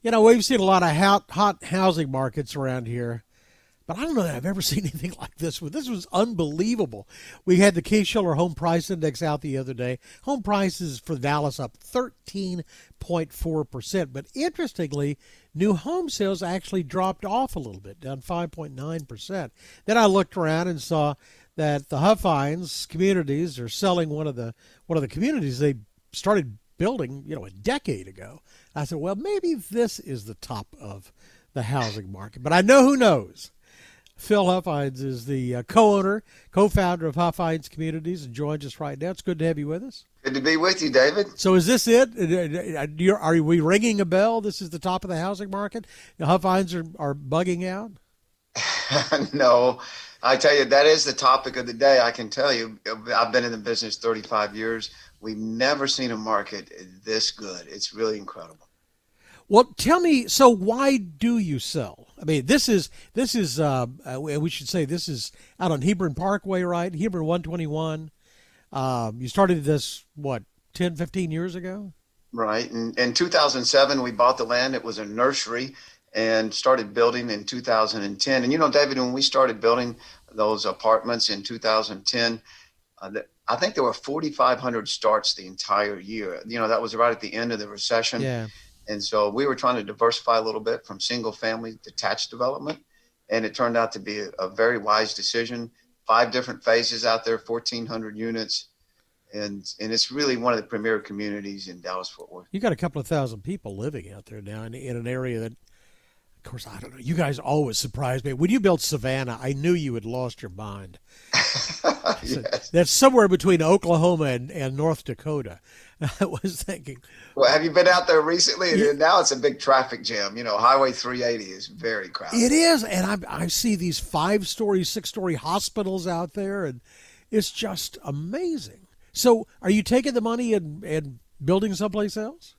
You know, we've seen a lot of hot, hot housing markets around here, but I don't know that I've ever seen anything like this. This was unbelievable. We had the Case-Shiller Home Price Index out the other day. Home prices for Dallas up 13.4%. But interestingly, new home sales actually dropped off a little bit, down 5.9%. Then I looked around and saw that the Huffines communities are selling one of the one of the communities they started building, you know, a decade ago. I said, well, maybe this is the top of the housing market. But I know who knows. Phil Huffines is the uh, co-owner, co-founder of Huffines Communities, and joins us right now. It's good to have you with us. Good to be with you, David. So, is this it? Are we ringing a bell? This is the top of the housing market. The Huffines are, are bugging out. no, I tell you that is the topic of the day. I can tell you, I've been in the business 35 years. We've never seen a market this good. It's really incredible. Well, tell me. So, why do you sell? I mean, this is this is uh, uh, we should say this is out on Hebron Parkway, right? Hebron 121. Um, you started this what 10, 15 years ago, right? In, in 2007, we bought the land. It was a nursery, and started building in 2010. And you know, David, when we started building those apartments in 2010, uh, the, I think there were 4,500 starts the entire year. You know, that was right at the end of the recession. Yeah. And so we were trying to diversify a little bit from single family detached development. And it turned out to be a, a very wise decision. Five different phases out there, 1,400 units. And, and it's really one of the premier communities in Dallas Fort Worth. You got a couple of thousand people living out there now in, in an area that of course, I don't know. You guys always surprise me. When you built Savannah, I knew you had lost your mind. yes. That's somewhere between Oklahoma and, and North Dakota. I was thinking. Well, have you been out there recently? Yeah. Now it's a big traffic jam. You know, Highway 380 is very crowded. It is, and I, I see these five-story, six-story hospitals out there, and it's just amazing. So, are you taking the money and, and building someplace else?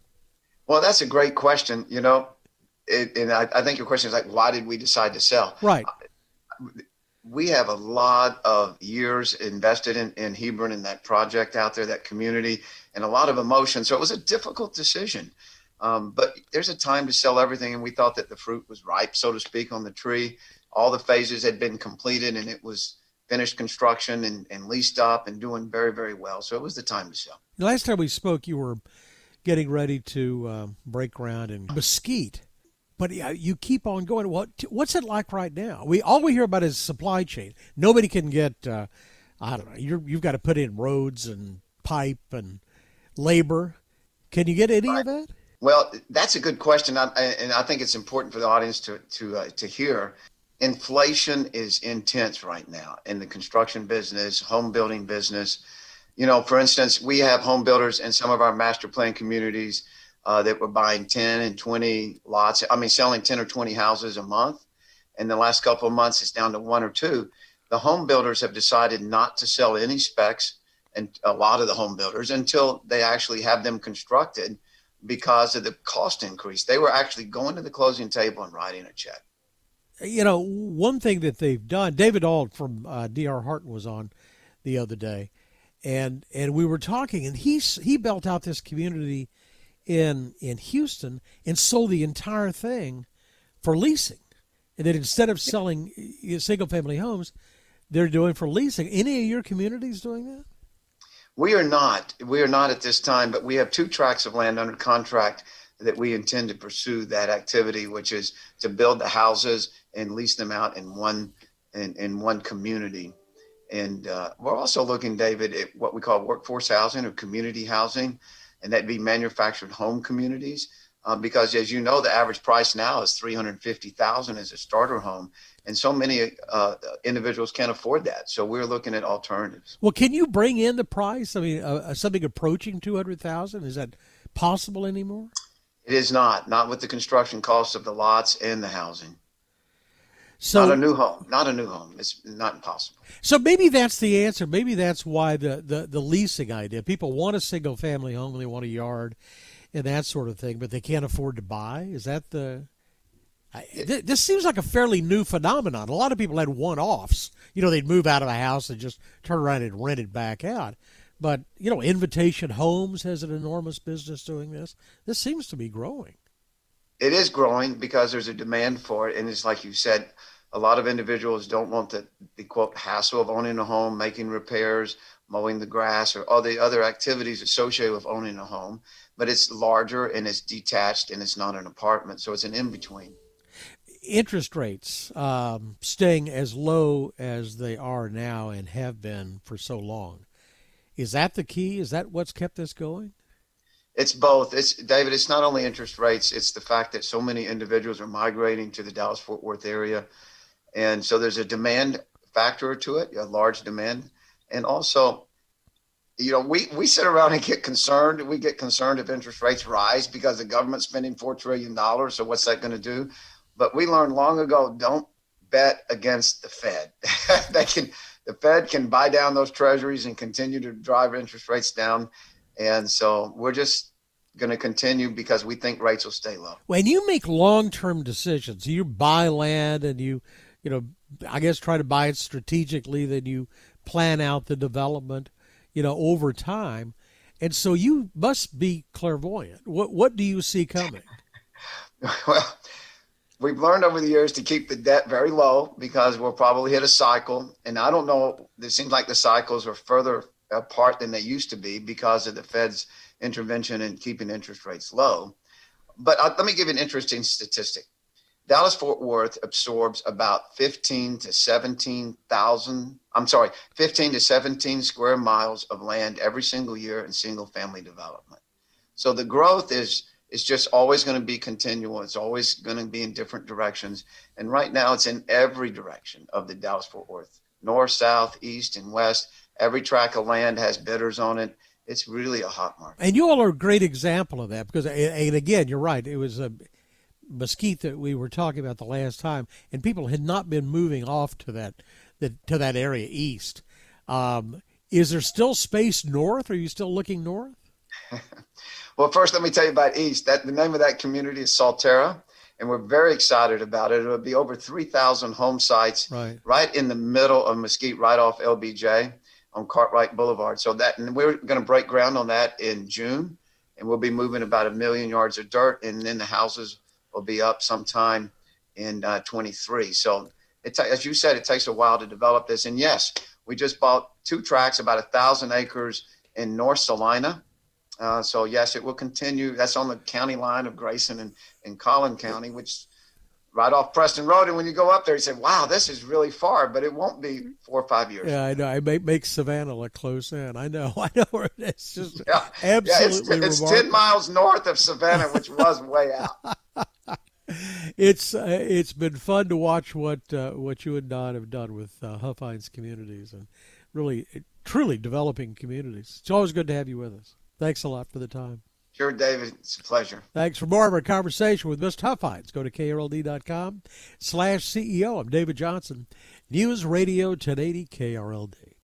Well, that's a great question. You know, it, and I, I, think your question is like, why did we decide to sell? Right. We have a lot of years invested in, in Hebron and that project out there, that community, and a lot of emotion. So it was a difficult decision. Um, but there's a time to sell everything, and we thought that the fruit was ripe, so to speak, on the tree. All the phases had been completed, and it was finished construction and, and leased up and doing very, very well. So it was the time to sell. The last time we spoke, you were getting ready to uh, break ground in Mesquite but you keep on going. What what's it like right now? We all we hear about is supply chain. Nobody can get. Uh, I don't know. you you've got to put in roads and pipe and labor. Can you get any right. of that? Well, that's a good question, I, and I think it's important for the audience to to uh, to hear. Inflation is intense right now in the construction business, home building business. You know, for instance, we have home builders in some of our master plan communities uh, that were buying 10 and 20 lots. I mean, selling 10 or 20 houses a month. And the last couple of months, it's down to one or two. The home builders have decided not to sell any specs, and a lot of the home builders until they actually have them constructed because of the cost increase. They were actually going to the closing table and writing a check. You know, one thing that they've done, David Auld from uh, DR Horton was on the other day, and and we were talking, and he he built out this community in in Houston and sold the entire thing for leasing. And then instead of selling single family homes, they're doing for leasing. Any of your communities doing that? We are not. We are not at this time, but we have two tracts of land under contract that we intend to pursue that activity, which is to build the houses and lease them out in one in, in one community. And uh, we're also looking, David, at what we call workforce housing or community housing and that'd be manufactured home communities. Um, because as you know, the average price now is three hundred fifty thousand as a starter home, and so many uh, individuals can't afford that. So we're looking at alternatives. Well, can you bring in the price? I mean, uh, uh something approaching two hundred thousand is that possible anymore? It is not. Not with the construction costs of the lots and the housing. So not a new home. Not a new home. It's not impossible. So maybe that's the answer. Maybe that's why the, the, the leasing idea. People want a single family home, they want a yard, and that sort of thing, but they can't afford to buy. Is that the? I, this seems like a fairly new phenomenon. A lot of people had one-offs. You know, they'd move out of a house and just turn around and rent it back out. But you know, Invitation Homes has an enormous business doing this. This seems to be growing. It is growing because there's a demand for it, and it's like you said, a lot of individuals don't want the, the quote hassle of owning a home, making repairs, mowing the grass, or all the other activities associated with owning a home. But it's larger and it's detached and it's not an apartment, so it's an in between. Interest rates um, staying as low as they are now and have been for so long. Is that the key? Is that what's kept this going? It's both. It's David. It's not only interest rates. It's the fact that so many individuals are migrating to the Dallas Fort Worth area, and so there's a demand factor to it, a large demand, and also, you know, we we sit around and get concerned. We get concerned if interest rates rise because the government's spending four trillion dollars. So what's that going to do? But we learned long ago: don't bet against the Fed. they can the Fed can buy down those treasuries and continue to drive interest rates down. And so we're just going to continue because we think rates will stay low. When you make long-term decisions, you buy land and you, you know, I guess try to buy it strategically. Then you plan out the development, you know, over time. And so you must be clairvoyant. What what do you see coming? well, we've learned over the years to keep the debt very low because we'll probably hit a cycle. And I don't know, it seems like the cycles are further apart than they used to be because of the Fed's intervention in keeping interest rates low. But uh, let me give you an interesting statistic. Dallas Fort Worth absorbs about 15 to 17,000, I'm sorry, 15 to 17 square miles of land every single year in single family development. So the growth is is just always going to be continual. It's always going to be in different directions. And right now it's in every direction of the Dallas Fort Worth, north, south, east, and west. Every tract of land has bidders on it. It's really a hot market. And you all are a great example of that because, and again, you're right. It was a mesquite that we were talking about the last time, and people had not been moving off to that, to that area east. Um, is there still space north? Are you still looking north? well, first, let me tell you about east. That the name of that community is Solterra, and we're very excited about it. It'll be over 3,000 home sites right. right in the middle of Mesquite, right off LBJ on Cartwright Boulevard. So that, and we're going to break ground on that in June, and we'll be moving about a million yards of dirt, and then the houses will be up sometime in uh, 23. So, it as you said, it takes a while to develop this. And yes, we just bought two tracks, about a thousand acres in North Celina. Uh, so yes, it will continue. That's on the county line of Grayson and, and Collin County, which right off Preston Road. And when you go up there, you say, wow, this is really far, but it won't be four or five years. Yeah, I know. I make, make Savannah look close in. I know. I know. It's just yeah. absolutely yeah, it's, it's 10 miles north of Savannah, which was way out. it's uh, it's been fun to watch what uh, what you and Don have done with uh, Huffines communities and really truly developing communities. It's always good to have you with us. Thanks a lot for the time. Sure, David. It's a pleasure. Thanks for more of our conversation with Mr. Huffines. Go to KRLD.com slash CEO. I'm David Johnson. News Radio 1080 KRLD.